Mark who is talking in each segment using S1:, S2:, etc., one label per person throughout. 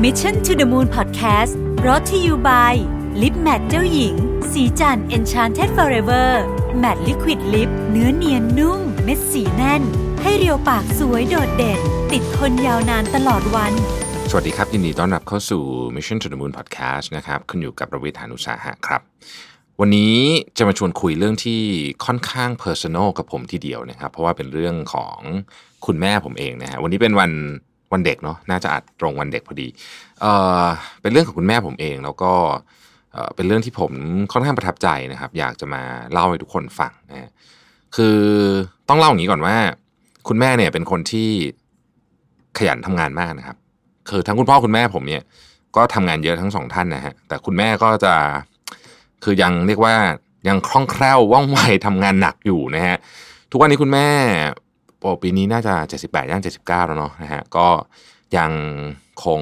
S1: Mission to the Moon Podcast รอ t ธออยู่ by ลิปแมทเจ้าหญิง สีจัน Enchanted Forever Matte Liquid Lip เนื้อเนียนนุ่ม เม็ดสีแน่น ให้เรียวปากสวยโดดเด่น ติดทนยาวนานตลอดวัน
S2: สวัสดีครับ ยินดีต้อนรับเข้าสู่ Mission to the Moon Podcast นะครับคุณอยู่กับประวิทยานุสาหะครับ วันนี้จะมาชวนคุยเรื่องที่ค่อนข้าง Personal กับผมทีเดียวนะครับ เพราะว่าเป็นเรื่องของคุณแม่ผมเองนะฮะวันนี้เป็นวัน วันเด็กเนาะน่าจะอัดตรงวันเด็กพอดีเอ่อเป็นเรื่องของคุณแม่ผมเองแล้วก็เอ่อเป็นเรื่องที่ผมค่อนข้างประทับใจนะครับ อยากจะมาเล่าให้ทุกคนฟังนะคือต้องเล่าอย่างนี้ก่อนว่า คุณแม่เนี่ยเป็นคนที่ขยันทำงานมากนะครับ คือทั้งคุณพ่อคุณแม่ผมเนี่ยก็ทำงานเยอะทั้งสองท่านนะฮะแต่คุณแม่ก็จะคือยังเรียกว่ายังคล่องแคล่วว่องไวทำงานหนักอยู่นะฮะทุกวันนี้คุณแม่ ปีนี้น่าจะ 78ย่าง79 แล้วเนาะนะฮะก็ยังคง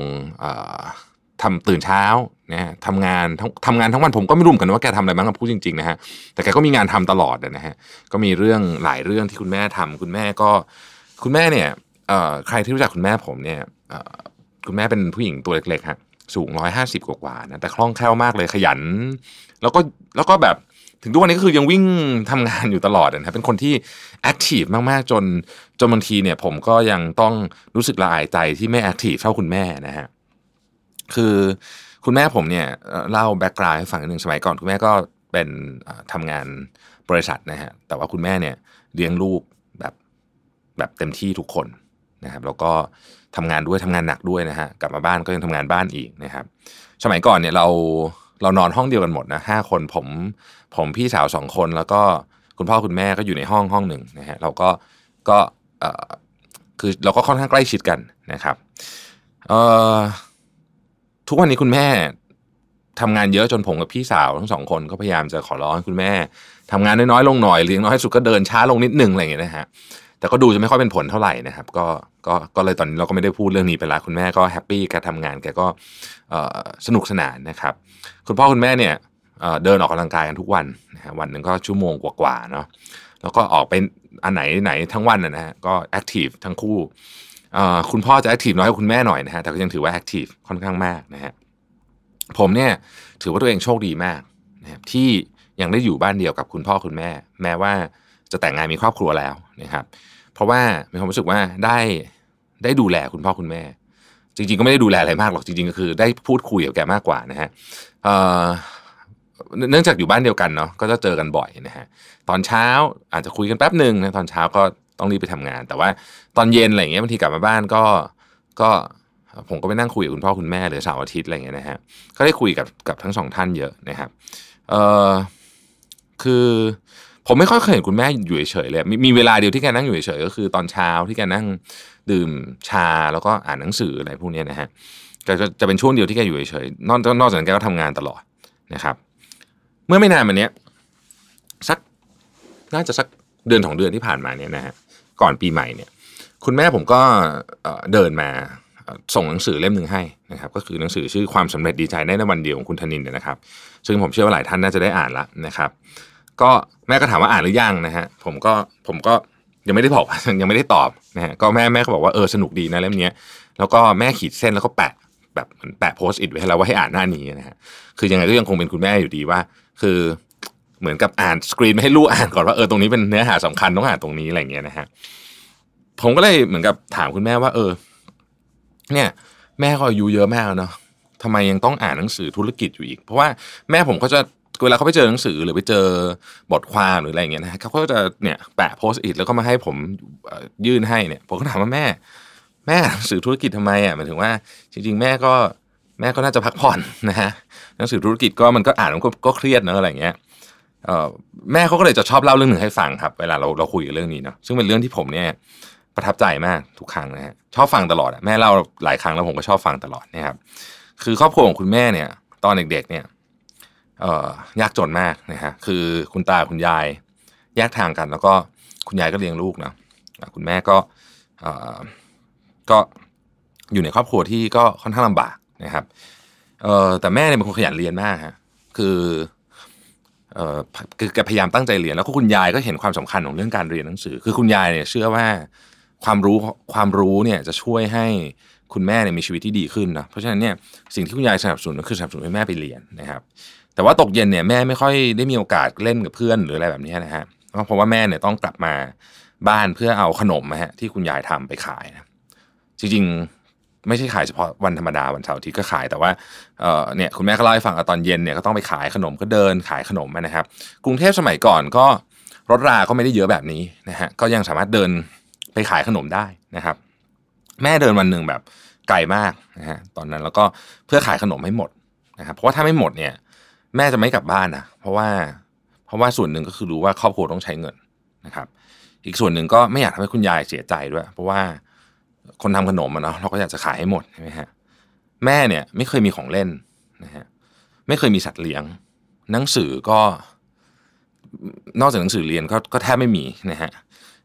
S2: ทำตื่นเช้านะฮะทำงานทั้งทำงานทั้งวันผมก็ไม่รู้เหมือนกันว่าแกทำอะไรบ้างพูดจริงๆนะฮะแต่แกก็มีงานทำตลอดนะฮะก็มีเรื่องหลายเรื่องที่คุณแม่ทำคุณแม่ก็คุณแม่เนี่ยใครที่รู้จักคุณแม่ผมเนี่ยคุณแม่เป็นผู้หญิงตัวเล็กๆฮะสูงร้อยห้าสิบกว่าๆนะแต่คล่องแคล่วมากเลยขยัน แล้วก็แล้วก็แบบ ถึงทุกวันนี้ก็คือยังวิ่งทำงานอยู่ตลอดนะครับเป็นคนที่ active มากๆจนจนบางทีเนี่ย ผมก็ยังต้องรู้สึกละอายใจที่ไม่ active เท่าคุณแม่นะฮะคือคุณแม่ผมเนี่ยเล่า background ให้ฟังนิดนึงสมัยก่อน คุณแม่ก็เป็นเอ่อทำงานบริษัทนะฮะแต่ว่าคุณแม่เนี่ยเลี้ยงลูกแบบแบบเต็มที่ทุกคนนะครับ แล้วก็ทำงานด้วยทำงานหนักด้วยนะฮะกลับมาบ้านก็ยังทำงานบ้านอีกนะครับ สมัยก่อนเนี่ยเรา เรานอนห้องเดียวกันหมดนะห้าคนผมผมพี่สาวสองคนแล้วก็คุณพ่อคุณแม่ก็อยู่ในห้องห้องหนึ่งนะฮะเราก็ก็เอ่อคือเราก็ค่อนข้างใกล้ชิดกันนะครับเอ่อทุกวันนี้คุณแม่ทำงานเยอะจนผมกับพี่สาวทั้งสองคนก็พยายามจะขอร้องให้คุณแม่ทำงานน้อยๆลงหน่อยเลี้ยงน้อยสุดก็เดินช้าลงนิดนึงอะไรอย่างเงี้ยนะฮะ แต่ก็ดูจะไม่ค่อยเป็นผลเท่าไหร่นะครับ ก็ก็ก็เลยตอนนี้เราก็ไม่ได้พูดเรื่องนี้ไปละคุณแม่ก็ happy แกทำงานแกก็สนุกสนานนะครับ คุณพ่อคุณแม่เนี่ยเดินออกกำลังกายกันทุกวันนะฮะวันหนึ่งก็ชั่วโมงกว่าๆเนาะแล้วก็ออกไปอันไหนไหนทั้งวันนะฮะก็ active ทั้งคู่คุณพ่อจะ active น้อยกว่าคุณแม่หน่อยนะฮะแต่ก็ยังถือว่า active ค่อนข้างมากนะฮะผมเนี่ยถือว่าตัวเองโชคดีมากนะครับที่ยังได้อยู่บ้านเดียวกับคุณพ่อคุณแม่ แม้ว่า จะแต่งงานมีครอบครัวแล้วนะครับ เพราะว่ามีความรู้สึกว่าได้ได้ดูแลคุณพ่อคุณแม่ จริง ๆ ก็ไม่ได้ดูแลอะไรมากหรอกจริง ๆ ก็คือ ได้พูดคุยกับแกมากกว่านะฮะเนื่องจากอยู่บ้านเดียวกันเนาะก็จะเจอกันบ่อยนะฮะตอนเช้าอาจจะคุยกันแป๊บหนึ่งนะตอนเช้าก็ต้องรีบไปทำงาน แต่ว่าตอนเย็นอะไรอย่างเงี้ยบางทีกลับมาบ้านก็ก็ผมก็ไปนั่งคุยกับคุณพ่อคุณแม่หรือเสาร์อาทิตย์อะไรเงี้ยนะฮะก็ได้คุยกับกับทั้งสองท่านเยอะนะครับเอ่อคือ ผมไม่ค่อยเคยเห็นคุณแม่อยู่เฉยๆเลยมมีเวลาเดียวที่แกนั่งอยู่เฉยๆก็คือตอนเช้าที่แกนั่งดื่มชาแล้วก็อ่านหนังสืออะไรพวกนี้นะฮะก็จะจะเป็นช่วงเดียวที่แกอยู่เฉยๆนอกนอกจากนั้นแกก็ทำงานตลอดนะครับ เมื่อไม่นานมาเนี้ยสักน่าจะสักเดือนของเดือนที่ผ่านมาเนี่ยนะฮะก่อนปีใหม่เนี่ย คุณแม่ผมก็เดินมาส่งหนังสือเล่มหนึ่งให้นะครับก็คือหนังสือชื่อความสำเร็จดีใจได้ในวันเดียวของคุณธนินเนี่ยนะครับ ซึ่งผมเชื่อว่าหลายท่านน่าจะได้อ่านละนะครับ ก็แม่ก็ถามว่าอ่านหรือยังนะฮะผมก็ผมก็ยังไม่ได้บอกยังไม่ได้ตอบนะฮะก็แม่แม่ก็บอกว่าเออสนุกดีนะเล่มนี้แล้วก็แม่ขีดเส้นแล้วก็แปะแบบเหมือนแปะโพสต์อิทไว้ให้เราว่าให้อ่านหน้านี้นะฮะคือยังไงก็ยังคงเป็นคุณแม่อยู่ดีว่า คือเหมือนกับอ่านสกรีนไม่ให้ลูกอ่านก่อนว่าเออตรงนี้เป็นเนื้อหาสำคัญต้องอ่านตรงนี้อะไรเงี้ยนะฮะผมก็เลยเหมือนกับถามคุณแม่ว่า เออ เนี่ย แม่ก็อายุเยอะมากแล้วเนาะทำไมยังต้องอ่านหนังสือธุรกิจอยู่อีก เพราะว่าแม่ผมก็จะ เวลาเขาไปเจอหนังสือหรือไปเจอบทความหรืออะไรเงี้ยนะฮะเขาก็จะเนี่ยแปะโพสต์อิทแล้วก็มาให้ผมยื่นให้เนี่ยผมก็ถามว่าแม่ แม่หนังสือธุรกิจทำไมอะหมายถึงว่า จริง ๆ แม่ก็แม่ก็น่าจะพักผ่อนนะฮะหนังสือธุรกิจก็มันก็อ่านมันก็เครียดเนอะอะไรเงี้ยแม่เขาก็เลยจะชอบเล่าเรื่องหนึ่งให้ฟังครับ เวลาเราเราคุยกันเรื่องนี้เนาะซึ่งเป็นเรื่องที่ผมเนี่ยประทับใจมากทุกครั้งนะฮะชอบฟังตลอดแม่เล่าหลายครั้งแล้วผมก็ชอบฟังตลอดนะครับคือครอบครัวของคุณแม่เนี่ย ตอนเด็กๆเนี่ย ยากจนมากนะฮะคือคุณตาคุณยายแยกทางกัน แล้วก็คุณยายก็เลี้ยงลูกนะคุณแม่ก็เอ่อก็อยู่ในครอบครัวที่ก็ค่อนข้างลำบากนะครับแต่แม่เนี่ยเป็นคนขยันเรียนมากฮะคือคือแกพยายามตั้งใจเรียนแล้วก็คุณยายก็เห็นความสำคัญของเรื่องการเรียนหนังสือ คือคุณยายเนี่ยเชื่อว่าความรู้ความรู้เนี่ยจะช่วยให้คุณแม่เนี่ยมีชีวิตที่ดีขึ้นนะเพราะฉะนั้นเนี่ยสิ่งที่คุณยายสนับสนุนก็คือสนับสนุนให้แม่ไปเรียนนะครับ แต่ว่าตกเย็นเนี่ยแม่ไม่ค่อยได้มีโอกาสเล่นกับเพื่อนหรืออะไรแบบนี้นะฮะเพราะว่าแม่เนี่ยต้องกลับมาบ้านเพื่อเอาขนมนะฮะที่คุณยายทำไปขายนะจริงๆไม่ใช่ขายเฉพาะวันธรรมดาวันเสาร์อาทิตย์ก็ขายแต่ว่าเออเนี่ยคุณแม่ก็เล่าให้ฟังตอนเย็นเนี่ยก็ต้องไปขายขนมก็เดินขายขนมนะครับ กรุงเทพสมัยก่อนก็รถราก็ไม่ได้เยอะแบบนี้นะฮะก็ยังสามารถเดินไปขายขนมได้นะครับ แม่เดินวันหนึ่งแบบไกลมากนะฮะตอนนั้นแล้วก็เพื่อขายขนมให้หมดนะครับเพราะว่าถ้าไม่หมดเนี่ย แม่จะไม่กลับบ้านนะเพราะว่าเพราะว่าส่วนหนึ่งก็คือรู้ว่าครอบครัวต้องใช้เงินนะครับ อีกส่วนหนึ่งก็ไม่อยากทำให้คุณยายเสียใจด้วย เพราะว่าคนทำขนมอะเนาะเราก็อยากจะขายให้หมดใช่ไหมฮะแม่เนี่ยไม่เคยมีของเล่นนะฮะไม่เคยมีสัตว์เลี้ยง หนังสือก็นอกจากหนังสือเรียนก็ก็แทบไม่มีนะฮะ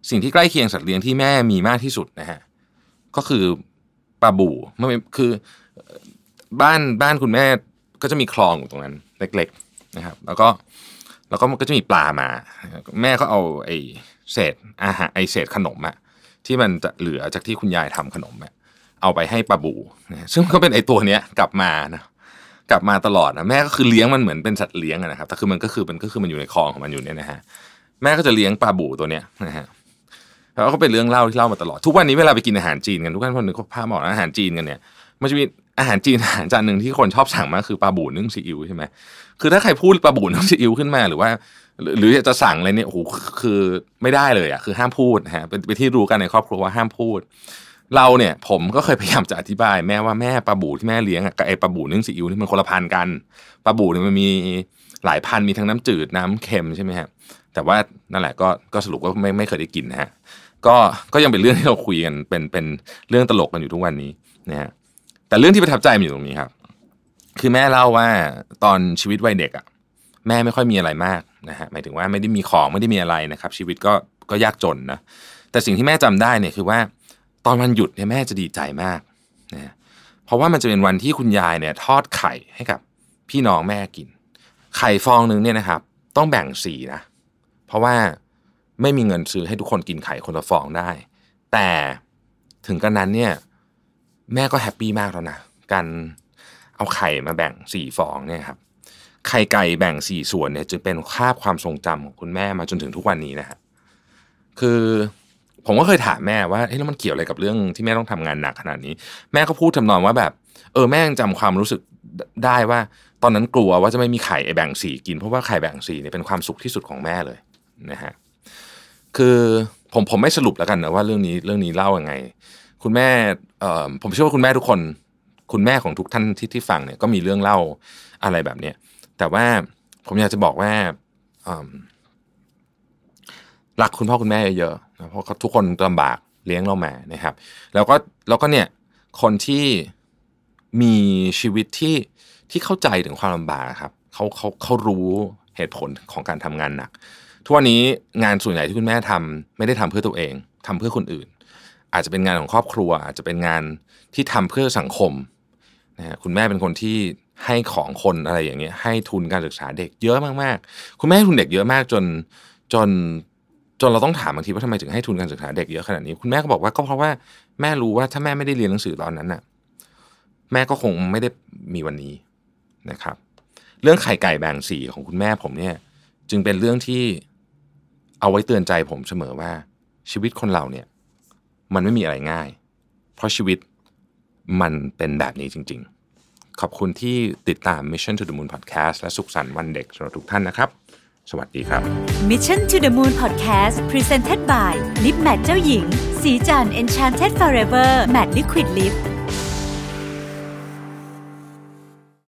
S2: สิ่งที่ใกล้เคียงสัตว์เลี้ยงที่แม่มีมากที่สุดนะฮะก็คือปลาบู่ไม่คือบ้านบ้านคุณแม่ ก็จะมีคลองอยู่ตรงนั้นเล็ก ๆนะครับ แล้วก็แล้วก็มันก็จะมีปลามา แม่ก็เอาไอ้เศษอาหารไอ้เศษขนมอะที่มันจะเหลือจากที่คุณยายทำขนมอะเอาไปให้ปลาบูนะซึ่งก็เป็นไอ้ตัวเนี้ยกลับมานะกลับมาตลอดนะแม่ก็คือเลี้ยงมันเหมือนเป็นสัตว์เลี้ยงนะครับแต่คือมันก็คือมันก็คือมันอยู่ในคลองของมันอยู่เนี่ยนะฮะแม่ก็จะเลี้ยงปลาบูตัวเนี้ยนะฮะแล้วก็เป็นเรื่องเล่าที่เล่ามาตลอดทุกวันนี้เวลาไปกินอาหารจีนกันทุกท่านคนนึกภาพบอกอาหารจีนกันเนี่ยมันจะมี อาหารจีนอาหารจานหนึ่งที่คนชอบสั่งมากคือปลาบูนึ่งซีอิ๊วใช่ไหมคือถ้าใครพูดปลาบูนึ่งซีอิ๊วขึ้นมาหรือว่า หรือจะสั่งอะไรเนี่ยโอ้โหคือไม่ได้เลยอะคือห้ามพูดนะฮะเป็นที่รู้กันในครอบครัวว่าห้ามพูด เราเนี่ยผมก็เคยพยายามจะอธิบาย แม่ว่าแม่ปลาบูที่แม่เลี้ยงกับไอปลาบูนึ่งซีอิ๊วนี่มันคนละพันกันปลาบูเนี่ยมันมีหลายพันมีทั้งน้ำจืดน้ำเค็มใช่ไหมฮะแต่ว่านั่นแหละก็ก็สรุปว่าไม่ไม่เคยได้กินนะฮะก็ก็ยังเป็นเรื่องที่เราคุยกันเป็นเป็นเรื่องตลกกันอยู่ทุกวันนี้นะฮะ แต่เรื่องที่ประทับใจมันอยู่ตรงนี้ครับ คือแม่เล่าว่าตอนชีวิตวัยเด็กอะแม่ไม่ค่อยมีอะไรมากนะฮะหมายถึงว่าไม่ได้มีของไม่ได้มีอะไรนะครับ ชีวิตก็ก็ยากจนนะแต่สิ่งที่แม่จำได้เนี่ยคือว่า ตอนวันหยุดเนี่ยแม่จะดีใจมากนะเพราะว่ามันจะเป็นวันที่คุณยายเนี่ย ทอดไข่ให้กับ พี่น้องแม่กิน ไข่ฟองหนึ่งเนี่ยนะครับ ต้องแบ่งสีนะเพราะว่าไม่มีเงินซื้อให้ทุกคนกินไข่คนละฟองได้ แต่ถึงกันนั้นเนี่ย แม่ก็แฮปปี้มากแล้วนะการเอาไข่มาแบ่งสี่ฟองเนี่ยครับไข่ไก่แบ่งสี่ส่วนเนี่ยจึงเป็นคาบความทรงจำของคุณแม่มาจนถึงทุกวันนี้นะฮะคือผมก็เคยถามแม่ว่าเฮ้ยแล้วมันเกี่ยวอะไรกับเรื่องที่แม่ต้องทำงานหนักขนาดนี้ แม่ก็พูดทำนองว่าแบบ เออแม่ยังจำความรู้สึกได้ว่า ตอนนั้นกลัวว่าจะไม่มีไข่ไอแบ่งสีกินเพราะว่าไข่แบ่งสีเนี่ยเป็นความสุขที่สุดของแม่เลยนะฮะคือผมผมไม่สรุปแล้วกันนะว่าเรื่องนี้เรื่องนี้เล่ายังไง คุณแม่ผมเชื่อว่าคุณแม่ทุกคน คุณแม่ของทุกท่านที่ที่ฟังเนี่ยก็มีเรื่องเล่าอะไรแบบเนี้ยแต่ว่าผมอยากจะบอกว่ารักคุณพ่อคุณแม่เยอะๆเพราะทุกคนลำบากเลี้ยงเรามานะครับ แล้วก็แล้วก็เนี่ยคนที่มีชีวิตที่ที่เข้าใจถึงความลำบากครับเขาเขาเขารู้เหตุผลของการทำงานหนักทุกวันนี้งานส่วนใหญ่ที่คุณแม่ทำไม่ได้ทำเพื่อตัวเองทำเพื่อคนอื่น อาจจะเป็นงานของครอบครัว อาจจะเป็นงานที่ทำเพื่อสังคมนะฮะคุณแม่เป็นคนที่ให้ของคนอะไรอย่างเงี้ยให้ทุนการศึกษาเด็กเยอะมากๆ คุณแม่ให้ทุนเด็กเยอะมากจนจนจนเราต้องถามบางทีว่าทำไมถึงให้ทุนการศึกษาเด็กเยอะขนาดนี้คุณแม่ก็บอกว่าก็เพราะว่าแม่รู้ว่าถ้าแม่ไม่ได้เรียนหนังสือตอนนั้นน่ะแม่ก็คงไม่ได้มีวันนี้นะครับ เรื่องไข่ไก่แบ่งสีของคุณแม่ผมเนี่ย จึงเป็นเรื่องที่เอาไว้เตือนใจผมเสมอว่าชีวิตคนเราเนี่ย มันไม่มีอะไรง่าย เพราะชีวิตมันเป็นแบบนี้จริง ๆ ขอบคุณที่ติดตาม Mission to the Moon Podcast และสุขสันต์วันเด็กสำหรับทุกท่านนะครับ สวัสดีครับ
S1: Mission to the Moon Podcast Presented by Lip Matte เจ้าหญิง สีจัน Enchanted Forever Matte Liquid Lip